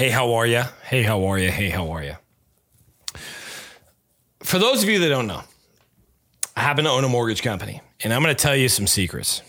Hey, how are you? Hey, how are you? Hey, how are you? For those of you that don't know, I happen to own a mortgage company, and I'm going to tell you some secrets.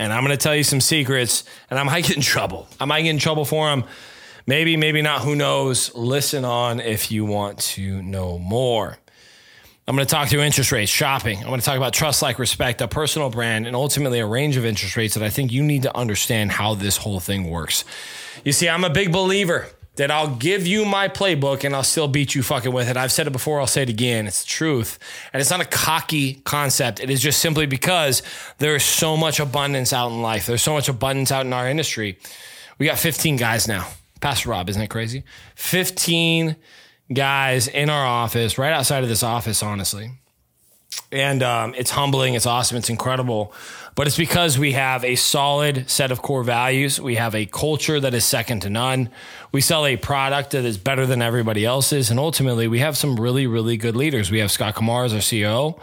And I'm going to tell you some secrets, and I might get in trouble. I might get in trouble for them. Maybe, maybe not. Who knows? Listen on if you want to know more. I'm going to talk through interest rates, shopping. I'm going to talk about trust, like respect, a personal brand, and ultimately a range of interest rates that I think you need to understand how this whole thing works. You see, I'm a big believer that I'll give you my playbook and I'll still beat you fucking with it. I've said it before, I'll say it again. It's the truth. And it's not a cocky concept. It is just simply because there is so much abundance out in life. There's so much abundance out in our industry. We got 15 guys now. Pastor Rob, isn't that crazy? 15 guys in our office, right outside of this office, honestly. And um, it's humbling, it's awesome, it's incredible. But it's because we have a solid set of core values. We have a culture that is second to none. We sell a product that is better than everybody else's. And ultimately, we have some really, really good leaders. We have Scott Kamar as our CEO.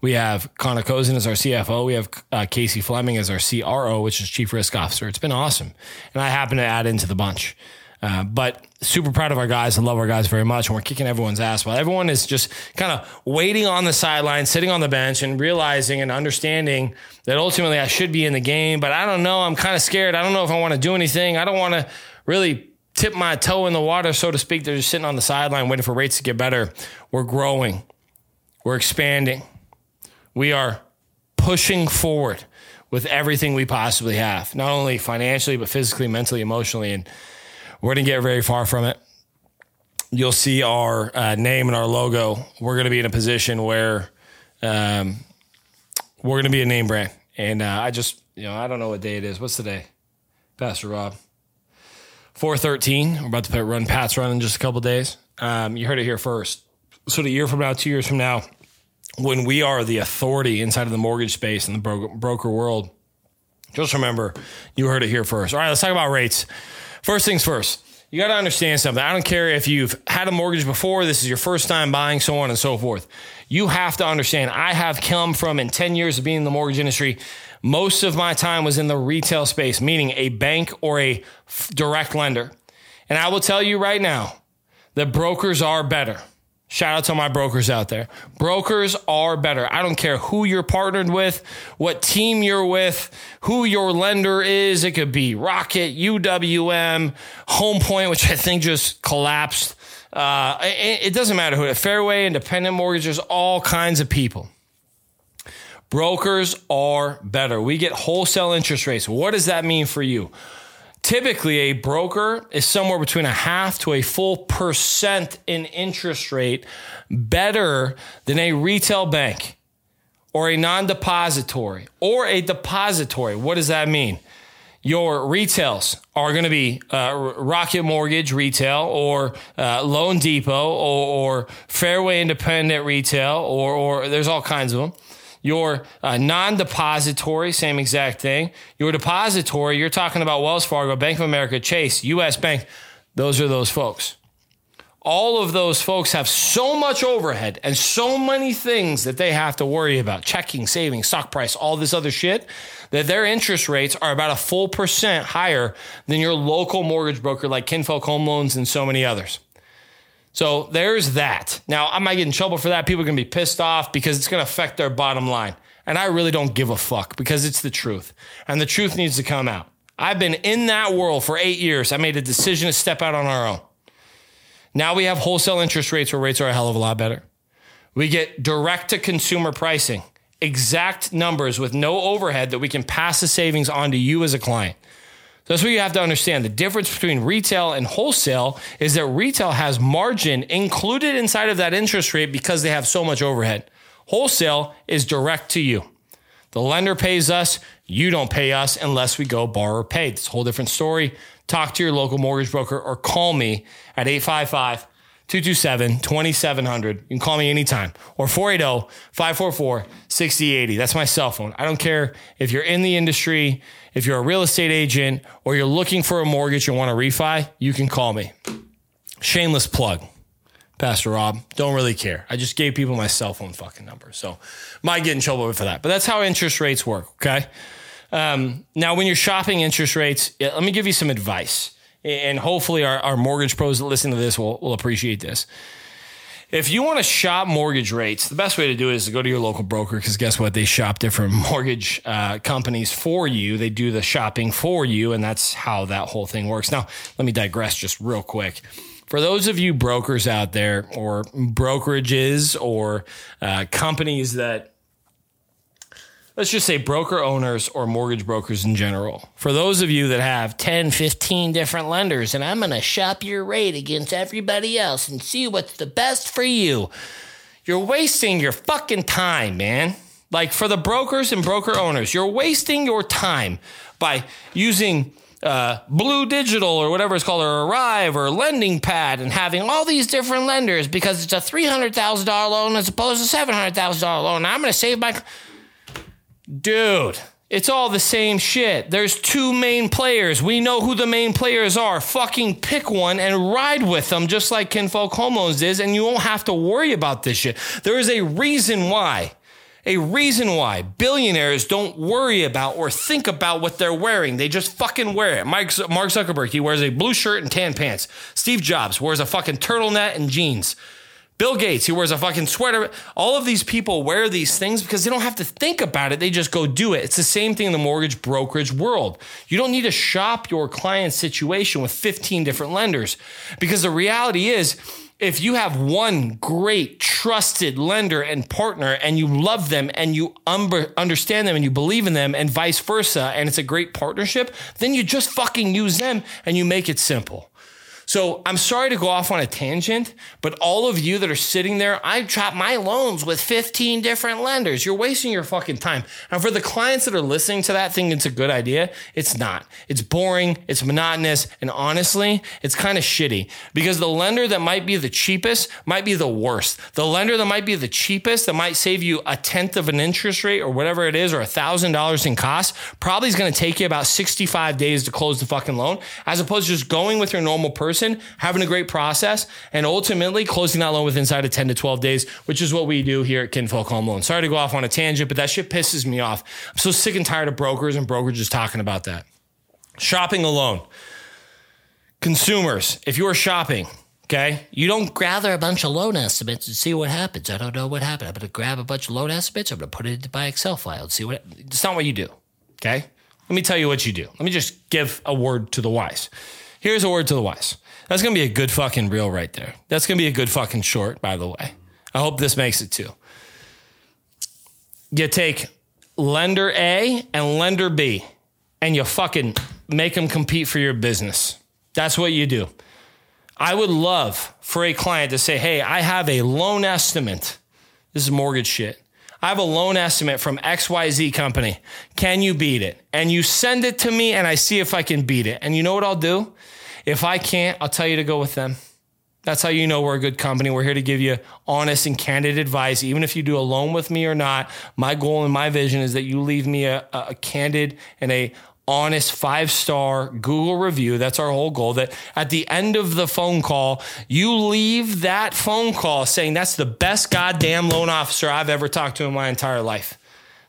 We have Connor Cozen as our CFO. We have uh, Casey Fleming as our CRO, which is Chief Risk Officer. It's been awesome. And I happen to add into the bunch. Uh, but super proud of our guys and love our guys very much. And we're kicking everyone's ass while everyone is just kind of waiting on the sideline, sitting on the bench, and realizing and understanding that ultimately I should be in the game. But I don't know. I'm kind of scared. I don't know if I want to do anything. I don't want to really tip my toe in the water, so to speak. They're just sitting on the sideline waiting for rates to get better. We're growing, we're expanding, we are pushing forward with everything we possibly have, not only financially, but physically, mentally, emotionally. And we're going to get very far from it. You'll see our uh, name and our logo. We're going to be in a position where um, we're going to be a name brand. And uh, I just, you know, I don't know what day it is. What's the day, Pastor Rob? 413. We're about to put run Pat's run in just a couple days. Um, you heard it here first. So, a year from now, two years from now, when we are the authority inside of the mortgage space and the bro- broker world, just remember you heard it here first. All right, let's talk about rates. First things first, you got to understand something. I don't care if you've had a mortgage before, this is your first time buying, so on and so forth. You have to understand, I have come from in 10 years of being in the mortgage industry. Most of my time was in the retail space, meaning a bank or a direct lender. And I will tell you right now that brokers are better. Shout out to my brokers out there. Brokers are better. I don't care who you're partnered with, what team you're with, who your lender is. It could be Rocket, UWM, Home Point, which I think just collapsed. Uh, it, it doesn't matter who. Fairway, independent mortgages, all kinds of people. Brokers are better. We get wholesale interest rates. What does that mean for you? Typically, a broker is somewhere between a half to a full percent in interest rate better than a retail bank or a non depository or a depository. What does that mean? Your retails are going to be uh, Rocket Mortgage retail or uh, loanDepot or, or Fairway Independent retail or, or there's all kinds of them your uh, non depository, same exact thing. Your depository, you're talking about Wells Fargo, Bank of America, Chase, US Bank. Those are those folks. All of those folks have so much overhead and so many things that they have to worry about checking, saving, stock price, all this other shit that their interest rates are about a full percent higher than your local mortgage broker like Kinfolk Home Loans and so many others. So there's that. Now, I might get in trouble for that. People are going to be pissed off because it's going to affect their bottom line. And I really don't give a fuck because it's the truth. And the truth needs to come out. I've been in that world for eight years. I made a decision to step out on our own. Now we have wholesale interest rates where rates are a hell of a lot better. We get direct to consumer pricing, exact numbers with no overhead that we can pass the savings on to you as a client. That's what you have to understand. The difference between retail and wholesale is that retail has margin included inside of that interest rate because they have so much overhead. Wholesale is direct to you. The lender pays us, you don't pay us unless we go borrower paid. It's a whole different story. Talk to your local mortgage broker or call me at 855 227 2700. You can call me anytime or 480 544 6080. That's my cell phone. I don't care if you're in the industry, if you're a real estate agent, or you're looking for a mortgage and want to refi, you can call me. Shameless plug. Pastor Rob, don't really care. I just gave people my cell phone fucking number. So might get in trouble for that. But that's how interest rates work. Okay. Um, now, when you're shopping interest rates, let me give you some advice. and hopefully our, our mortgage pros that listen to this will, will appreciate this. If you want to shop mortgage rates, the best way to do it is to go to your local broker because guess what? They shop different mortgage uh, companies for you. They do the shopping for you, and that's how that whole thing works. Now, let me digress just real quick. For those of you brokers out there, or brokerages, or uh, companies that let's just say broker owners or mortgage brokers in general. For those of you that have 10, 15 different lenders, and I'm going to shop your rate against everybody else and see what's the best for you, you're wasting your fucking time, man. Like for the brokers and broker owners, you're wasting your time by using uh, Blue Digital or whatever it's called, or Arive or Lending Pad, and having all these different lenders because it's a three hundred thousand dollar loan as opposed to seven hundred thousand dollar loan. I'm going to save my Dude, it's all the same shit. There's two main players. We know who the main players are. Fucking pick one and ride with them, just like Kinfolk Home Loans is, and you won't have to worry about this shit. There is a reason why. A reason why billionaires don't worry about or think about what they're wearing. They just fucking wear it. Mike, Mark Zuckerberg, he wears a blue shirt and tan pants. Steve Jobs wears a fucking turtleneck and jeans. Bill Gates, he wears a fucking sweater. All of these people wear these things because they don't have to think about it. They just go do it. It's the same thing in the mortgage brokerage world. You don't need to shop your client's situation with 15 different lenders because the reality is, if you have one great trusted lender and partner and you love them and you understand them and you believe in them and vice versa, and it's a great partnership, then you just fucking use them and you make it simple. So I'm sorry to go off on a tangent, but all of you that are sitting there, I trap my loans with 15 different lenders. You're wasting your fucking time. And for the clients that are listening to that thinking it's a good idea, it's not. It's boring, it's monotonous, and honestly, it's kind of shitty because the lender that might be the cheapest might be the worst. The lender that might be the cheapest that might save you a tenth of an interest rate or whatever it is, or a thousand dollars in cost, probably is going to take you about 65 days to close the fucking loan, as opposed to just going with your normal person person, having a great process, and ultimately closing that loan with inside of 10 to 12 days, which is what we do here at Kinfolk Home Loan. Sorry to go off on a tangent, but that shit pisses me off. I'm so sick and tired of brokers and brokerages talking about that. Shopping alone. Consumers, if you're shopping, Okay. You don't gather a bunch of loan estimates and see what happens. I don't know what happened. I'm going to grab a bunch of loan estimates. I'm going to put it into my Excel file and see what. It's not what you do. Okay. Let me tell you what you do. Let me just give a word to the wise. Here's a word to the wise. That's going to be a good fucking reel right there. That's going to be a good fucking short, by the way. I hope this makes it too. You take lender A and lender B and you fucking make them compete for your business. That's what you do. I would love for a client to say, Hey, I have a loan estimate. This is mortgage shit. I have a loan estimate from XYZ company. Can you beat it? And you send it to me and I see if I can beat it. And you know what I'll do? If I can't, I'll tell you to go with them. That's how you know we're a good company. We're here to give you honest and candid advice, even if you do a loan with me or not. My goal and my vision is that you leave me a, a candid and a honest five star Google review. That's our whole goal. That at the end of the phone call, you leave that phone call saying, That's the best goddamn loan officer I've ever talked to in my entire life.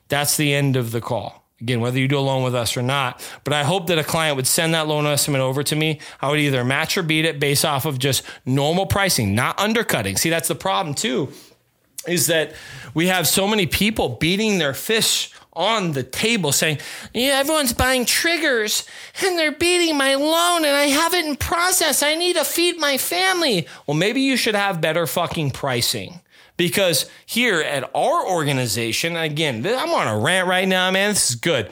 That's the end of the call. Again, whether you do a loan with us or not, but I hope that a client would send that loan estimate over to me. I would either match or beat it based off of just normal pricing, not undercutting. See, that's the problem too, is that we have so many people beating their fish on the table saying, Yeah, everyone's buying triggers and they're beating my loan and I have it in process. I need to feed my family. Well, maybe you should have better fucking pricing. Because here at our organization, again, I'm on a rant right now, man. This is good.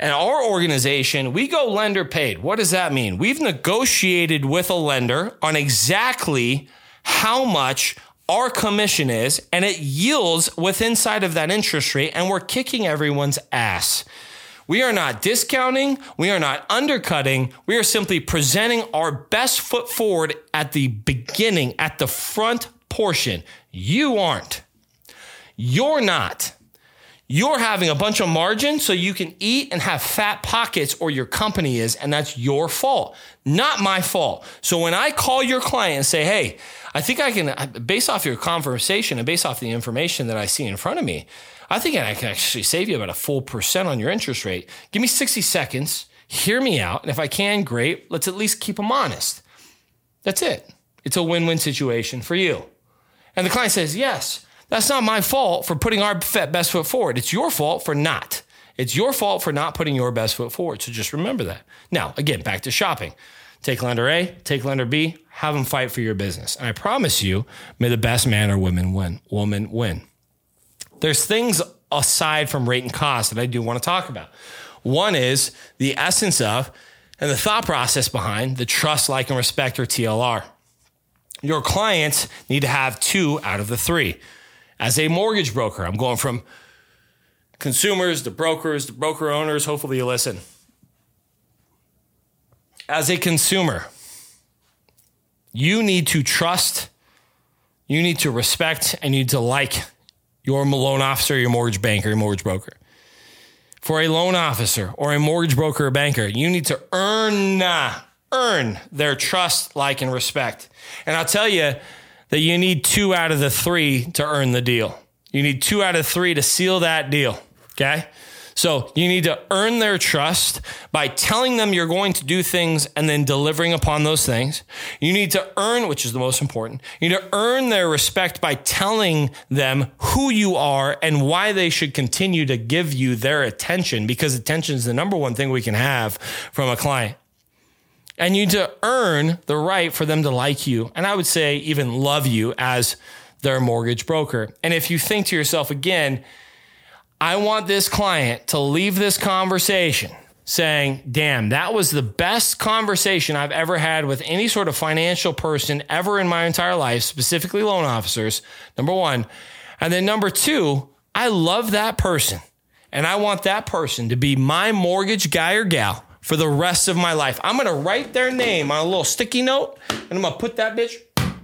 At our organization, we go lender paid. What does that mean? We've negotiated with a lender on exactly how much our commission is, and it yields with inside of that interest rate, and we're kicking everyone's ass. We are not discounting. We are not undercutting. We are simply presenting our best foot forward at the beginning, at the front portion. You aren't. You're not. You're having a bunch of margin so you can eat and have fat pockets, or your company is, and that's your fault, not my fault. So when I call your client and say, hey, I think I can, based off your conversation and based off the information that I see in front of me, I think I can actually save you about a full percent on your interest rate. Give me 60 seconds hear me out. And if I can, great. Let's at least keep them honest. That's it. It's a win win situation for you. And the client says, yes, that's not my fault for putting our best foot forward. It's your fault for not. It's your fault for not putting your best foot forward. So just remember that. Now, again, back to shopping. Take lender A, take lender B, have them fight for your business. And I promise you, may the best man or woman win. Woman win. There's things aside from rate and cost that I do want to talk about. One is the essence of and the thought process behind the trust, like, and respect or TLR. Your clients need to have two out of the three. As a mortgage broker, I'm going from consumers to brokers to broker owners. Hopefully, you listen. As a consumer, you need to trust, you need to respect, and you need to like your loan officer, your mortgage banker, your mortgage broker. For a loan officer or a mortgage broker or banker, you need to earn, earn their trust, like, and respect. And I'll tell you that you need two out of the three to earn the deal. You need two out of three to seal that deal. Okay. So you need to earn their trust by telling them you're going to do things and then delivering upon those things. You need to earn, which is the most important, you need to earn their respect by telling them who you are and why they should continue to give you their attention because attention is the number one thing we can have from a client. And you need to earn the right for them to like you. And I would say even love you as their mortgage broker. And if you think to yourself again, I want this client to leave this conversation saying, damn, that was the best conversation I've ever had with any sort of financial person ever in my entire life, specifically loan officers. Number one. And then number two, I love that person. And I want that person to be my mortgage guy or gal for the rest of my life. I'm to write their name on a little sticky note and I'm to put that bitch,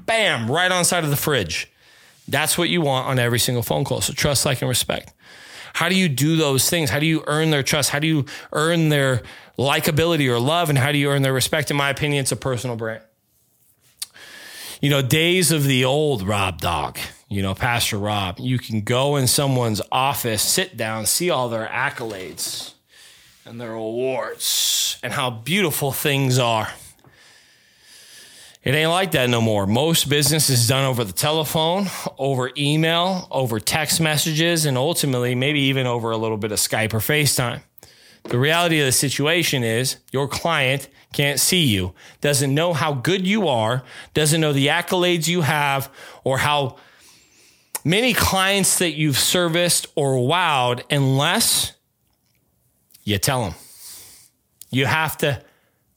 bam, right on the side of the fridge. That's what you want on every single phone call. So trust, like, and respect. How do you do those things? How do you earn their trust? How do you earn their likability or love? And how do you earn their respect? In my opinion, it's a personal brand. You know, days of the old Rob Dog, you know, Pastor Rob, you can go in someone's office, sit down, see all their accolades and their awards and how beautiful things are. It ain't like that no more. Most business is done over the telephone, over email, over text messages, and ultimately, maybe even over a little bit of Skype or FaceTime. The reality of the situation is your client can't see you, doesn't know how good you are, doesn't know the accolades you have, or how many clients that you've serviced or wowed unless you tell them. You have to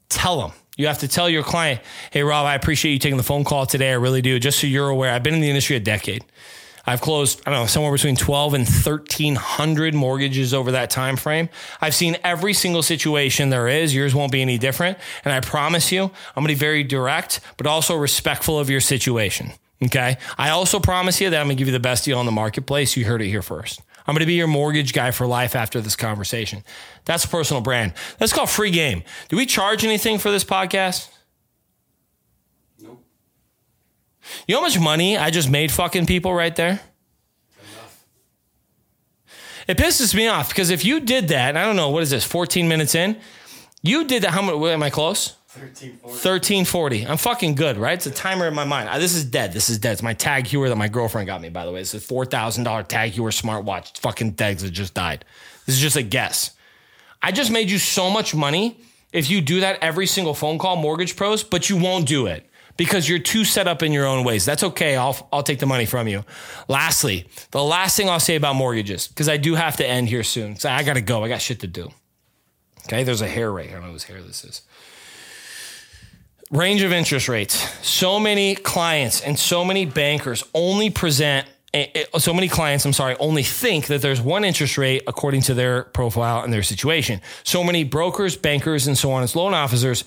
tell them. You have to tell your client, hey, Rob, I appreciate you taking the phone call today. I really do. Just so you're aware, I've been in the industry a decade. I've closed, I don't know, somewhere between 12 and 1300 mortgages over that time frame. I've seen every single situation there is. Yours won't be any different. And I promise you, I'm going to be very direct, but also respectful of your situation. Okay. I also promise you that I'm going to give you the best deal on the marketplace. You heard it here first. I'm going to be your mortgage guy for life after this conversation. That's a personal brand. That's called free game. Do we charge anything for this podcast? Nope. You know how much money I just made fucking people right there? Enough. It pisses me off because if you did that, I don't know, what is this, 14 minutes in? You did that. How much? Am I close? 1340. 1340. I'm fucking good, right? It's a timer in my mind. This is dead. This is dead. It's my Tag Heuer that my girlfriend got me, by the way. It's a $4,000 Tag Heuer smartwatch. It's fucking dead that just died. This is just a guess. I just made you so much money if you do that every single phone call, Mortgage Pros, but you won't do it because you're too set up in your own ways. That's okay. I'll, I'll take the money from you. Lastly, the last thing I'll say about mortgages, because I do have to end here soon. So I got to go. I got shit to do. Okay. There's a hair right here. I don't know whose hair this is range of interest rates. So many clients and so many bankers only present eh, eh, so many clients, I'm sorry, only think that there's one interest rate according to their profile and their situation. So many brokers, bankers, and so on as loan officers,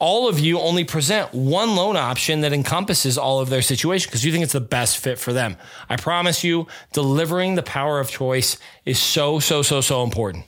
all of you only present one loan option that encompasses all of their situation because you think it's the best fit for them. I promise you, delivering the power of choice is so, so, so, so important.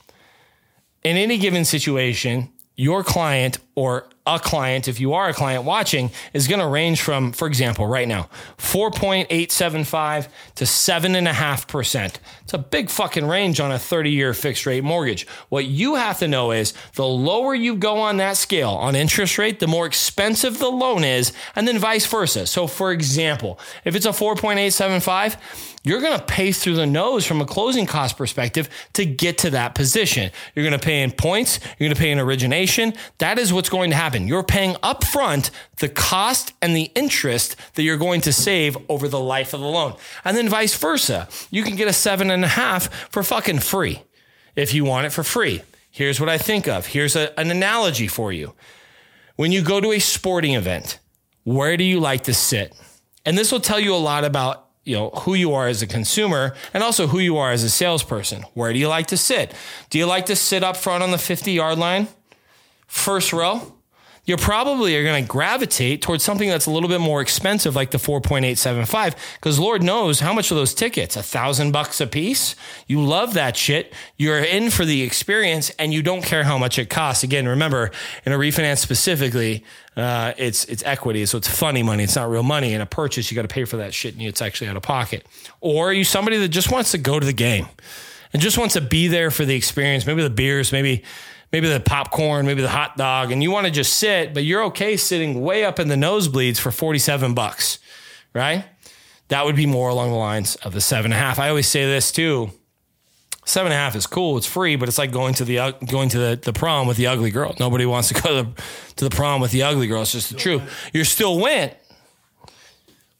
In any given situation, your client or a client, if you are a client watching, is going to range from, for example, right now, 4.875 to 7.5%. It's a big fucking range on a 30 year fixed rate mortgage. What you have to know is the lower you go on that scale on interest rate, the more expensive the loan is, and then vice versa. So, for example, if it's a 4.875, you're going to pay through the nose from a closing cost perspective to get to that position. You're going to pay in points, you're going to pay in origination. That is what's going to happen. You're paying upfront the cost and the interest that you're going to save over the life of the loan. And then vice versa. You can get a seven and a half for fucking free if you want it for free. Here's what I think of. Here's a, an analogy for you. When you go to a sporting event, where do you like to sit? And this will tell you a lot about you know who you are as a consumer and also who you are as a salesperson. Where do you like to sit? Do you like to sit up front on the 50 yard line, first row? you're probably are going to gravitate towards something that's a little bit more expensive, like the 4.875, because Lord knows how much are those tickets? A thousand bucks a piece. You love that shit. You're in for the experience and you don't care how much it costs. Again, remember in a refinance specifically, uh, it's, it's equity. So it's funny money. It's not real money. In a purchase, you got to pay for that shit and it's actually out of pocket. Or are you somebody that just wants to go to the game and just wants to be there for the experience? Maybe the beers, maybe, maybe the popcorn, maybe the hot dog, and you want to just sit, but you're okay sitting way up in the nosebleeds for 47 bucks, right? That would be more along the lines of the seven and a half. I always say this too. Seven and a half is cool. It's free, but it's like going to the going to the, the prom with the ugly girl. Nobody wants to go to the, to the prom with the ugly girl. It's just the truth. You still went,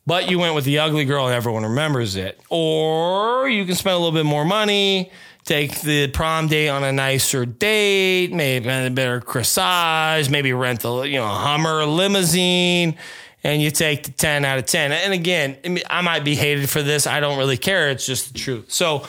but you went with the ugly girl and everyone remembers it. Or you can spend a little bit more money take the prom date on a nicer date, maybe a better corsage, maybe rent a you know a Hummer limousine, and you take the ten out of ten. And again, I might be hated for this. I don't really care. It's just the truth. So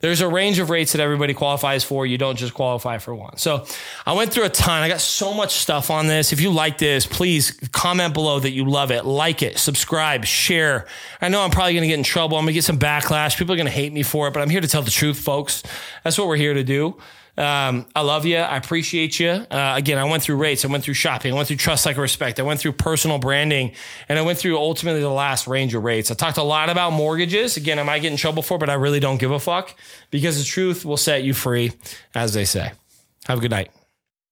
there's a range of rates that everybody qualifies for. You don't just qualify for one. So I went through a ton. I got so much stuff on this. If you like this, please comment below that you love it, like it, subscribe, share. I know I'm probably going to get in trouble. I'm going to get some backlash. People are going to hate me for it, but I'm here to tell the truth, folks. That's what we're here to do. Um, I love you. I appreciate you. Uh, again, I went through rates. I went through shopping. I went through trust, like, respect. I went through personal branding, and I went through ultimately the last range of rates. I talked a lot about mortgages. Again, I might get in trouble for, but I really don't give a fuck because the truth will set you free, as they say. Have a good night.